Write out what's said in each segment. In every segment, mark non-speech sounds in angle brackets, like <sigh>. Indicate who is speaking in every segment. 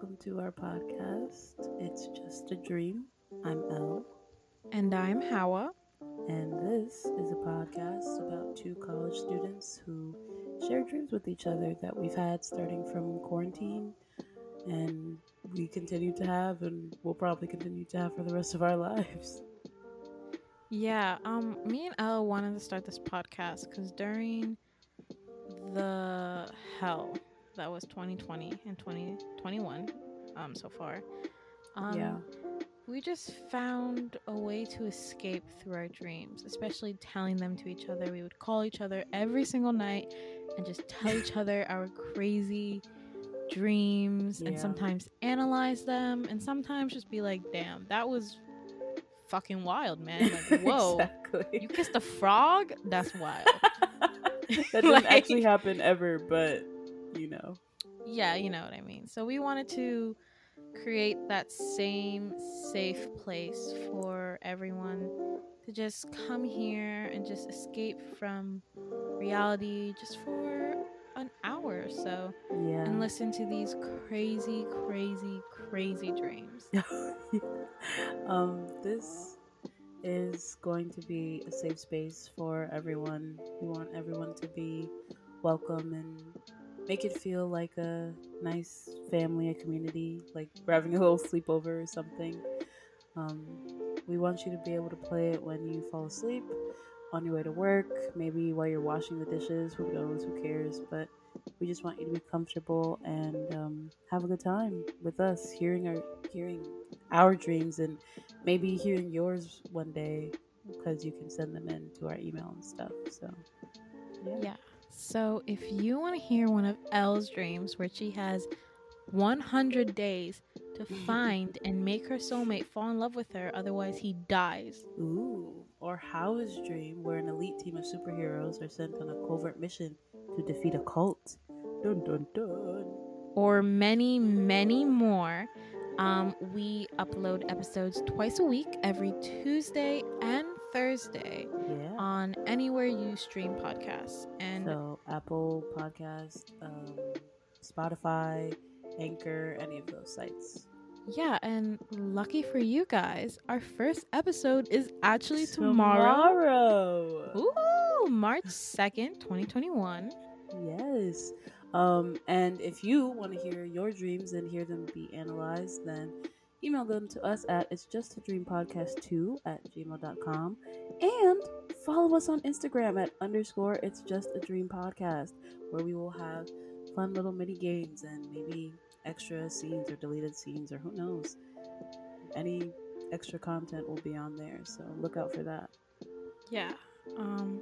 Speaker 1: to our podcast. It's Just a Dream. I'm Elle.
Speaker 2: And I'm Hawa.
Speaker 1: And this is a podcast about two college students who share dreams with each other that we've had starting from quarantine and we continue to have and will probably continue to have for the rest of our lives.
Speaker 2: Yeah, um, me and Elle wanted to start this podcast because during the hell that was 2020 and 2021 um so far. Um
Speaker 1: yeah.
Speaker 2: we just found a way to escape through our dreams especially telling them to each other. We would call each other every single night and just tell each other <laughs> our crazy dreams and sometimes analyze them and sometimes just be like damn that was fucking wild man. Like <laughs> whoa.
Speaker 1: Exactly.
Speaker 2: you kissed a frog? That's wild. <laughs>
Speaker 1: That didn't
Speaker 2: Like-
Speaker 1: actually happen ever, but you know.
Speaker 2: Yeah, you know what I mean. So we wanted to create that same safe place for everyone to just come here and just escape from reality just for an hour or so
Speaker 1: Yeah.
Speaker 2: and listen to these crazy, crazy, crazy dreams. <laughs>
Speaker 1: um, this is going to be a safe space for everyone. We want everyone to be welcome and make it feel like a nice family, a community, like we're having a little sleepover or something. Um, we want you to be able to play it when you fall asleep, on your way to work, maybe while you're washing the dishes. Who knows? Who cares? But we just want you to be comfortable and um, have a good time with us, hearing our hearing our dreams and maybe hearing yours one day because you can send them in to our email and stuff. So, yeah.
Speaker 2: Yeah. So if you want to hear one of Elle's dreams where she has 100 days to mm. find and make her soulmate fall in love with her, otherwise he dies.
Speaker 1: Ooh. Or Hawa's Dream, where an elite team of superheroes are sent on a covert mission to defeat a cult. Dun dun dun.
Speaker 2: or many, many more. Um, we upload episodes twice a week, every Tuesday and Thursday,
Speaker 1: Yeah.
Speaker 2: on anywhere you stream podcasts. And
Speaker 1: so Apple Podcast, um, Spotify, Anchor, any of those sites.
Speaker 2: yeah, and lucky for you guys, our first episode is actually tomorrow.
Speaker 1: Tomorrow.
Speaker 2: Ooh, March 2nd, 2021.
Speaker 1: Yes. Um, and if you want to hear your dreams and hear them be analyzed, then email them to us at it's just a dream podcast 2 at gmail.com and follow us on Instagram at underscore it's just a dream podcast where we will have fun little mini games and maybe extra scenes or deleted scenes or who knows. Any extra content will be on there, so look out for that.
Speaker 2: Yeah. Um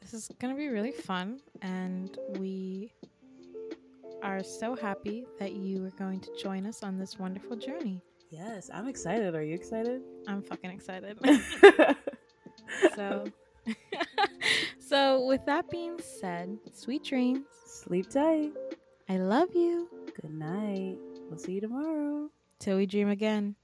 Speaker 2: this is to be really fun and we are so happy that you are going to join us on this wonderful journey.
Speaker 1: Yes, I'm excited. Are you excited?
Speaker 2: I'm fucking excited. <laughs> so <laughs> So with that being said, sweet dreams.
Speaker 1: Sleep tight.
Speaker 2: I love you.
Speaker 1: Good night. We'll see you tomorrow.
Speaker 2: Till we dream again.